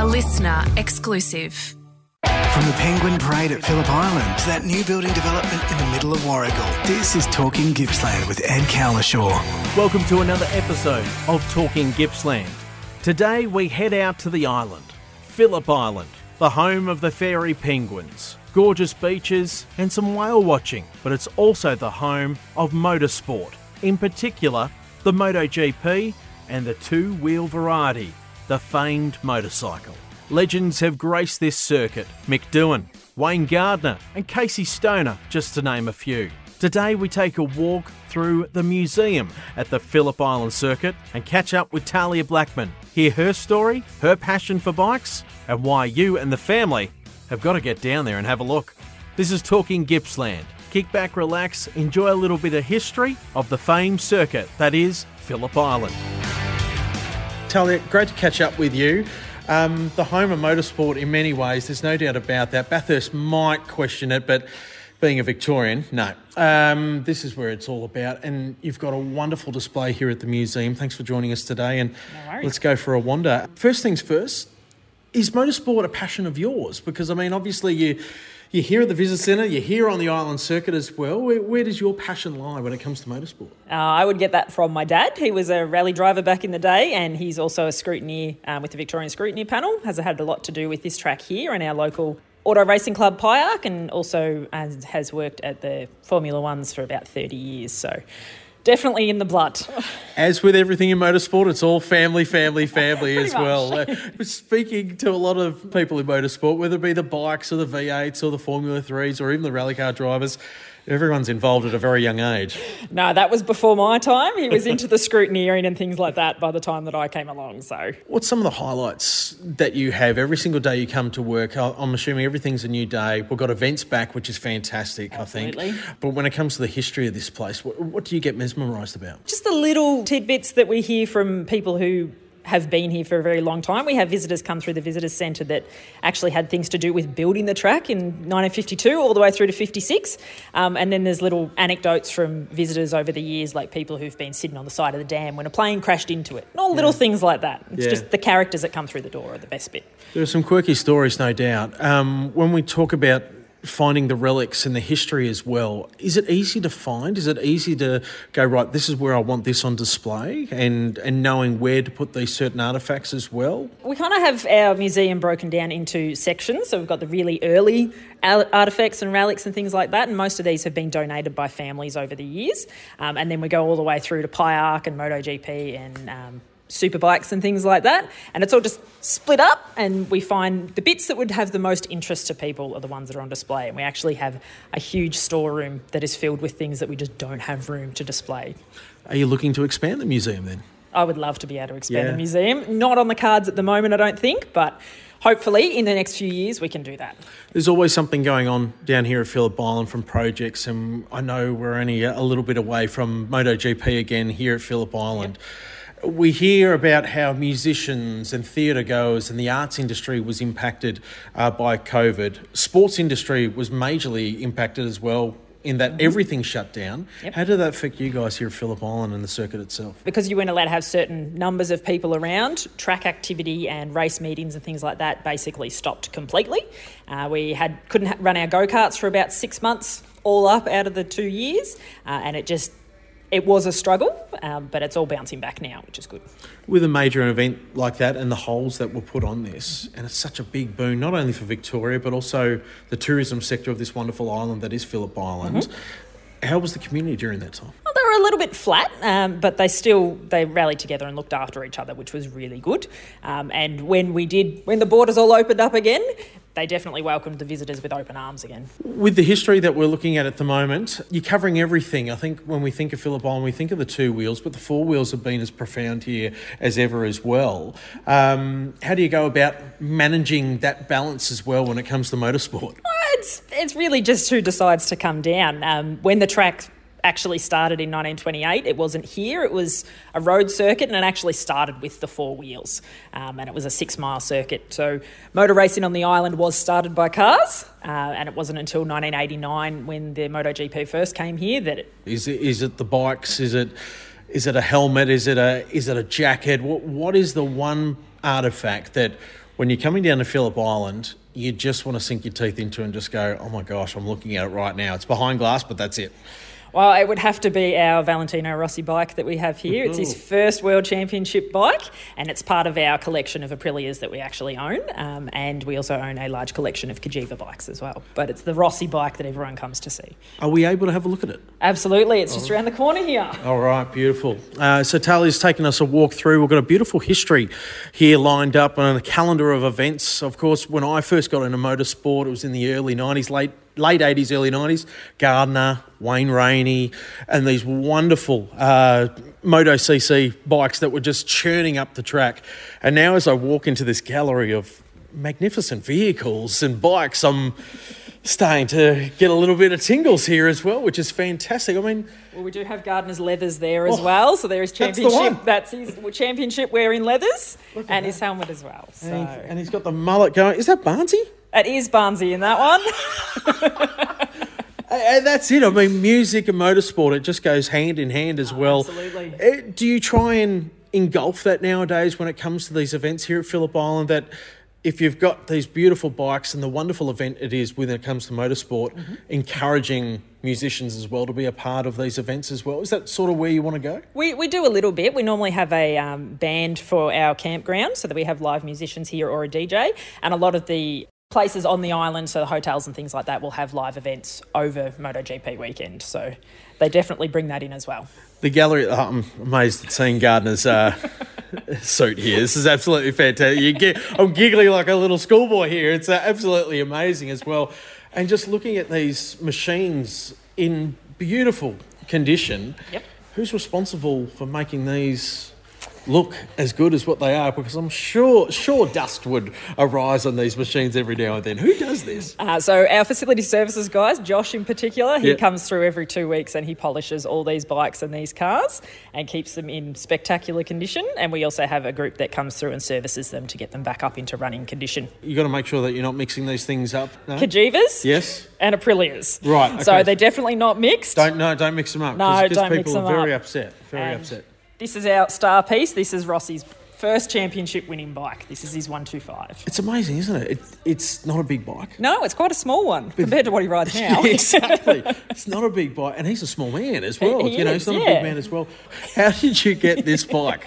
A listener exclusive. From the Penguin Parade at Phillip Island to that new building development in the middle of Warragul, this is Talking Gippsland with Ed Cowlishaw. Welcome to another episode of Talking Gippsland. Today we head out to the island, Phillip Island, the home of the fairy penguins. Gorgeous beaches and some whale watching, but it's also the home of motorsport, in particular the MotoGP and the two wheel variety, the famed motorcycle. Legends have graced this circuit Mick Doohan, Wayne Gardner, and Casey Stoner, just to name a few. Today we take a walk through the museum at the Phillip Island Circuit and catch up with Talia Blackman. Hear her story, her passion for bikes, and why you and the family have got to get down there and have a look. This is Talking Gippsland. Kick back, relax, enjoy a little bit of history of the famed circuit that is Phillip Island. Talia, great to catch up with you. Um, the home of motorsport in many ways, there's no doubt about that. Bathurst might question it, but being a Victorian, no. Um, this is where it's all about. And you've got a wonderful display here at the museum. Thanks for joining us today. And let's go for a wander. First things first, is motorsport a passion of yours? Because, I mean, obviously you. You're here at the Visitor Centre, you're here on the Island Circuit as well. Where, where does your passion lie when it comes to motorsport? Uh, I would get that from my dad. He was a rally driver back in the day, and he's also a scrutineer um, with the Victorian Scrutiny Panel. Has had a lot to do with this track here and our local Auto Racing Club PIARC, and also has, has worked at the Formula Ones for about 30 years. So definitely in the blood. As with everything in motorsport, it's all family, family, family as well. Uh, speaking to a lot of people in motorsport, whether it be the bikes or the V8s or the Formula 3s or even the rally car drivers, everyone's involved at a very young age. No, that was before my time. He was into the scrutineering and things like that by the time that I came along. So, What's some of the highlights that you have every single day you come to work? I'm assuming everything's a new day. We've got events back, which is fantastic, Absolutely. I think. But when it comes to the history of this place, what, what do you get mesmerised about? just the little tidbits that we hear from people who have been here for a very long time. We have visitors come through the visitors centre that actually had things to do with building the track in 1952 all the way through to 56. Um, and then there's little anecdotes from visitors over the years, like people who've been sitting on the side of the dam when a plane crashed into it. And all little things like that. It's Yeah. just the characters that come through the door are the best bit. There are some quirky stories, no doubt. Um, when we talk about finding the relics and the history as well, is it easy to find? Is it easy to go right? This is where I want this on display, and and knowing where to put these certain artifacts as well. We kind of have our museum broken down into sections. So we've got the really early artifacts and relics and things like that. And most of these have been donated by families over the years. Um, and then we go all the way through to PIARC and MotoGP and um, superbikes and things like that. And it's all just split up. And we find the bits that would have the most interest to people are the ones that are on display. And we actually have a huge storeroom that is filled with things that we just don't have room to display. Are you looking to expand the museum then? I would love to be able to expand Yeah. the museum. Not on the cards at the moment, I don't think, but hopefully in the next few years we can do that. There's always something going on down here at Phillip Island from projects, and I know we're only a little bit away from MotoGP again here at Phillip Island. We hear about how musicians and theatre goers and the arts industry was impacted uh, by COVID. Sports industry was majorly impacted as well in that everything shut down. Yep. How did that affect you guys here at Phillip Island and the circuit itself? Because you weren't allowed to have certain numbers of people around, track activity and race meetings and things like that basically stopped completely. Uh, we had couldn't run our go karts for about six months, all up out of the two years, uh, and it just it was a struggle, um, but it's all bouncing back now, which is good. with a major event like that and the holes that were put on this, and it's such a big boon, not only for Victoria, but also the tourism sector of this wonderful island that is Phillip Island. How was the community during that time? Well, they were a little bit flat, um, but they still they rallied together and looked after each other, which was really good. Um, and when we did, when the borders all opened up again, they definitely welcomed the visitors with open arms again. With the history that we're looking at at the moment, you're covering everything. I think when we think of Phillip Island, we think of the two wheels, but the four wheels have been as profound here as ever as well. Um, how do you go about managing that balance as well when it comes to motorsport? It's it's really just who decides to come down. Um, when the track actually started in 1928, it wasn't here. It was a road circuit, and it actually started with the four wheels, um, and it was a six mile circuit. So motor racing on the island was started by cars, uh, and it wasn't until 1989 when the MotoGP first came here that it Is it, is it the bikes? Is it is it a helmet? Is it a is it a jacket? What what is the one artifact that when you're coming down to Phillip Island, you just want to sink your teeth into and just go, oh my gosh, I'm looking at it right now. It's behind glass, but that's it. Well, it would have to be our Valentino Rossi bike that we have here. It's his first World Championship bike, and it's part of our collection of Aprilias that we actually own. Um, and we also own a large collection of Cagiva bikes as well. But it's the Rossi bike that everyone comes to see. Are we able to have a look at it? Absolutely, it's just around the corner here. All right, beautiful. Uh, so Talia's taken us a walk through. We've got a beautiful history here lined up on a calendar of events. Of course, when I first got into motorsport, it was in the early 90s, late late 80s, early 90s. Gardner, Wayne Rainey, and these wonderful uh, Moto CC bikes that were just churning up the track. And now, as I walk into this gallery of magnificent vehicles and bikes, I'm starting to get a little bit of tingles here as well, which is fantastic. I mean, Well, we do have Gardner's leathers there as Oh, well. So there is that's the championship. That's, his championship wearing leathers and that. his helmet as well. So and, he- and he's got the mullet going. Is that Barnsey? it is Barnsey in that one. And that's it. I mean, music and motorsport, it just goes hand in hand as well. absolutely. Uh, Do you try and engulf that nowadays when it comes to these events here at Phillip Island? That if you've got these beautiful bikes and the wonderful event it is when it comes to motorsport, encouraging musicians as well to be a part of these events as well. Is that sort of where you want to go? We, we do a little bit. We normally have a um, band for our campground so that we have live musicians here or a DJ. And a lot of the places on the island, so the hotels and things like that, will have live events over MotoGP weekend. So they definitely bring that in as well. The gallery, oh, I'm amazed at seeing Gardner's uh, suit here. This is absolutely fantastic. You get, I'm giggling like a little schoolboy here. It's uh, absolutely amazing as well. And just looking at these machines in beautiful condition, Yep. who's responsible for making these look as good as what they are? Because I'm sure, sure dust would arise on these machines every now and then. Who does this? Uh, so our facility services guys, Josh in particular, he Yeah. comes through every two weeks and he polishes all these bikes and these cars and keeps them in spectacular condition. And we also have a group that comes through and services them to get them back up into running condition. You got to make sure that you're not mixing these things up. No? Cagivas Yes. and Aprilias. Right, So they're definitely not mixed. Don't no, don't mix them up. No, 'cause- don't people mix them are very up. upset. Very And upset. This is our star piece. This is Rossi's first championship winning bike. This is his 125. It's amazing, isn't it? it? It's not a big bike. No, it's quite a small one compared to what he rides now. exactly. It's not a big bike, and he's a small man as well. he you know, is, he's not a big man as well. How did you get this bike?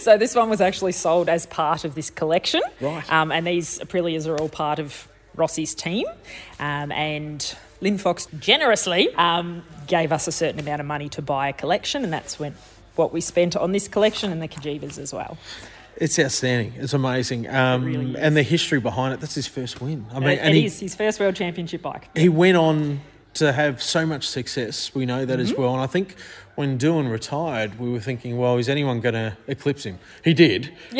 So this one was actually sold as part of this collection. Right. Um, and these Aprilias are all part of Rossi's team. Um, and Linfox generously um, gave us a certain amount of money to buy a collection, and that's when what we spent on this collection and the Cagivas as well. It's outstanding. It's amazing. Um, really and the history behind it. That's his first win. I mean, It- and it he, is his first World Championship bike. he went on to have so much success. We know that as Mm-hmm. well. And I think when Doohan retired, we were thinking, well, is anyone going to eclipse him? He did,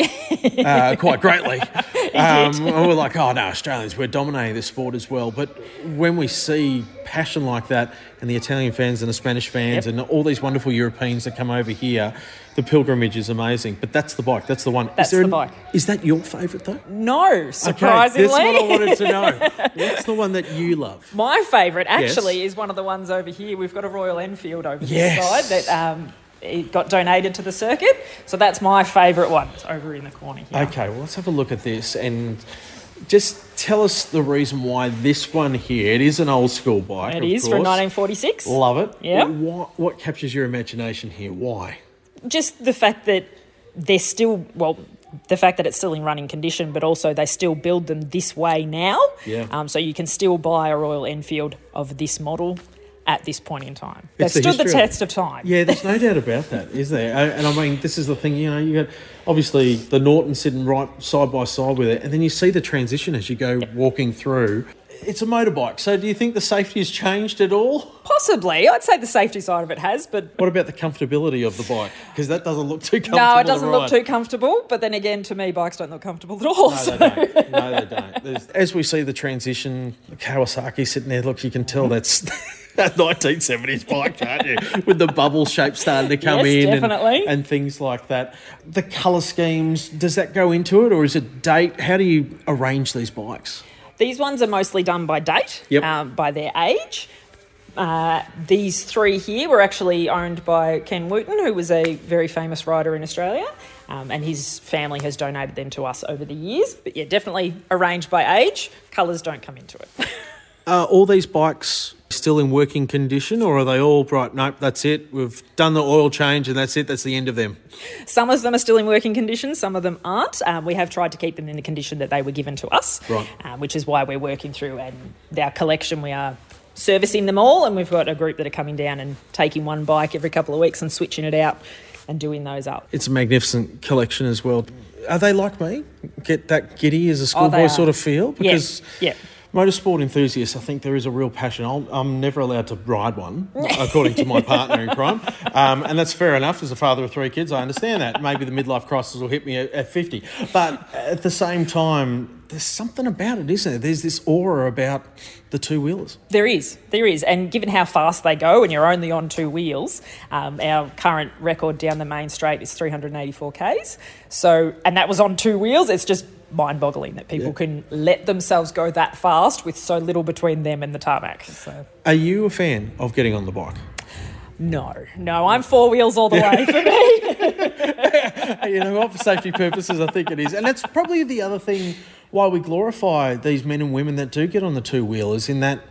uh, quite greatly. um, and we're like, oh no, Australians, we're dominating this sport as well. But when we see passion like that, and the Italian fans and the Spanish fans, Yep. and all these wonderful Europeans that come over here, the pilgrimage is amazing. But that's the bike. That's the one. That's is the an- bike. Is that your favourite though? No, surprisingly. Okay, that's what I wanted to know. What's the one that you love? My favourite Yes. actually is one of the ones over here. We've got a Royal Enfield over Yes. this side that um, it got donated to the circuit. So that's my favourite one. It's over in the corner here. Okay, well, let's have a look at this and just tell us the reason why this one here. It is an old school bike. It is from 1946. Love it. Yeah. What, what captures your imagination here? Why? Just the fact that they're still, well, the fact that it's still in running condition, but also they still build them this way now. Yeah. Um, so you can still buy a Royal Enfield of this model at this point in time. They've It's the stood the history of test of time. Yeah, there's no doubt about that, is there? And I mean, this is the thing, you know, you got obviously the Norton sitting right side by side with it, and then you see the transition as you go walking through. It's a motorbike, so do you think the safety has changed at all? Possibly. I'd say the safety side of it has, but What about the comfortability of the bike? Because that doesn't look too comfortable. No, it doesn't look too comfortable. But then again, to me, bikes don't look comfortable at all. No, so- they don't. No, they don't. There's, as we see the transition, Kawasaki sitting there, look, you can tell that's that 1970s bike, can't you? With the bubble shape starting to come Yes, in and- definitely. And, things like that. The colour schemes, does that go into it or is it date? How do you arrange these bikes? These ones are mostly done by date, Yep. um, by their age. Uh, these three here were actually owned by Ken Wootton, who was a very famous rider in Australia. um, and his family has donated them to us over the years. But yeah, definitely arranged by age. Colours don't come into it. Are all these bikes still in working condition, or are they all right? Nope, that's it. We've done the oil change, and that's it. That's the end of them. Some of them are still in working condition, some of them aren't. Um, we have tried to keep them in the condition that they were given to us, Right. um, which is why we're working through and our collection. We are servicing them all, and we've got a group that are coming down and taking one bike every couple of weeks and switching it out and doing those up. It's a magnificent collection as well. Are they like me? Get that giddy as a Oh, schoolboy are. sort of feel? Because yeah. Motorsport enthusiasts, I think there is a real passion. I'll, I'm never allowed to ride one, according to my partner in crime. Um, and that's fair enough. As a father of three kids, I understand that. Maybe the midlife crisis will hit me at, at 50. But at the same time, there's something about it, isn't there? There's this aura about the two wheelers. There is, there is, and given how fast they go, and you're only on two wheels, um, our current record down the main straight is 384 k's. So, and that was on two wheels. It's just mind-boggling that people Yeah. can let themselves go that fast with so little between them and the tarmac. So, Are you a fan of getting on the bike? no, no, I'm four wheels all the way for me. you know, for safety purposes, I think it is. And that's probably the other thing why we glorify these men and women that do get on the two wheelers, in that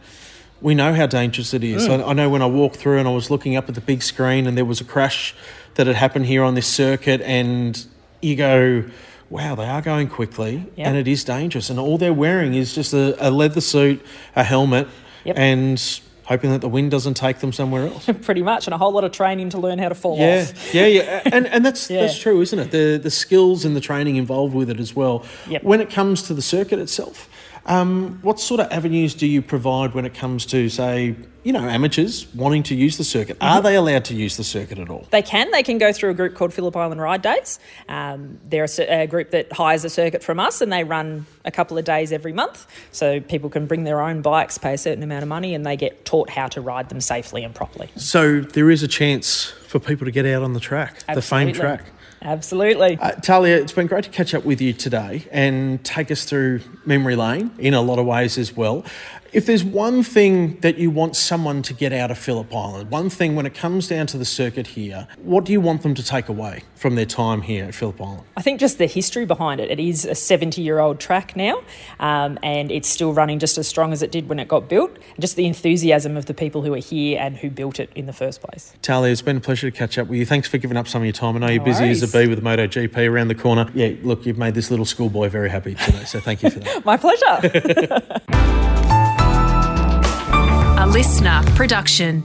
we know how dangerous it is. Mm. I, I know when I walked through and I was looking up at the big screen and there was a crash that had happened here on this circuit, and you go, wow, they are going quickly Yep. and it is dangerous. And all they're wearing is just a, a leather suit, a helmet, Yep. and hoping that the wind doesn't take them somewhere else. Pretty much, and a whole lot of training to learn how to fall Yeah, off. yeah, yeah, and and that's Yeah. that's true, isn't it? The the skills and the training involved with it as well. Yep. When it comes to the circuit itself, um, what sort of avenues do you provide when it comes to, say, you know, amateurs wanting to use the circuit? Are Mm-hmm. they allowed to use the circuit at all? They can. They can go through a group called Phillip Island Ride Days. Um, they're a, a group that hires a circuit from us, and they run a couple of days every month. So people can bring their own bikes, pay a certain amount of money, and they get taught how to ride them safely and properly. So there is a chance for people to get out on the track, the famed Absolutely. track. Absolutely. Uh, Talia, it's been great to catch up with you today and take us through memory lane in a lot of ways as well. If there's one thing that you want someone to get out of Phillip Island, one thing when it comes down to the circuit here, what do you want them to take away from their time here at Phillip Island? I think just the history behind it. It is a 70 year old track now, um, and it's still running just as strong as it did when it got built. And just the enthusiasm of the people who are here and who built it in the first place. Talia, it's been a pleasure to catch up with you. Thanks for giving up some of your time. I know you're busy as a bee with the MotoGP around the corner. Yeah, look, you've made this little schoolboy very happy today, so thank you for that. My pleasure. Listener production.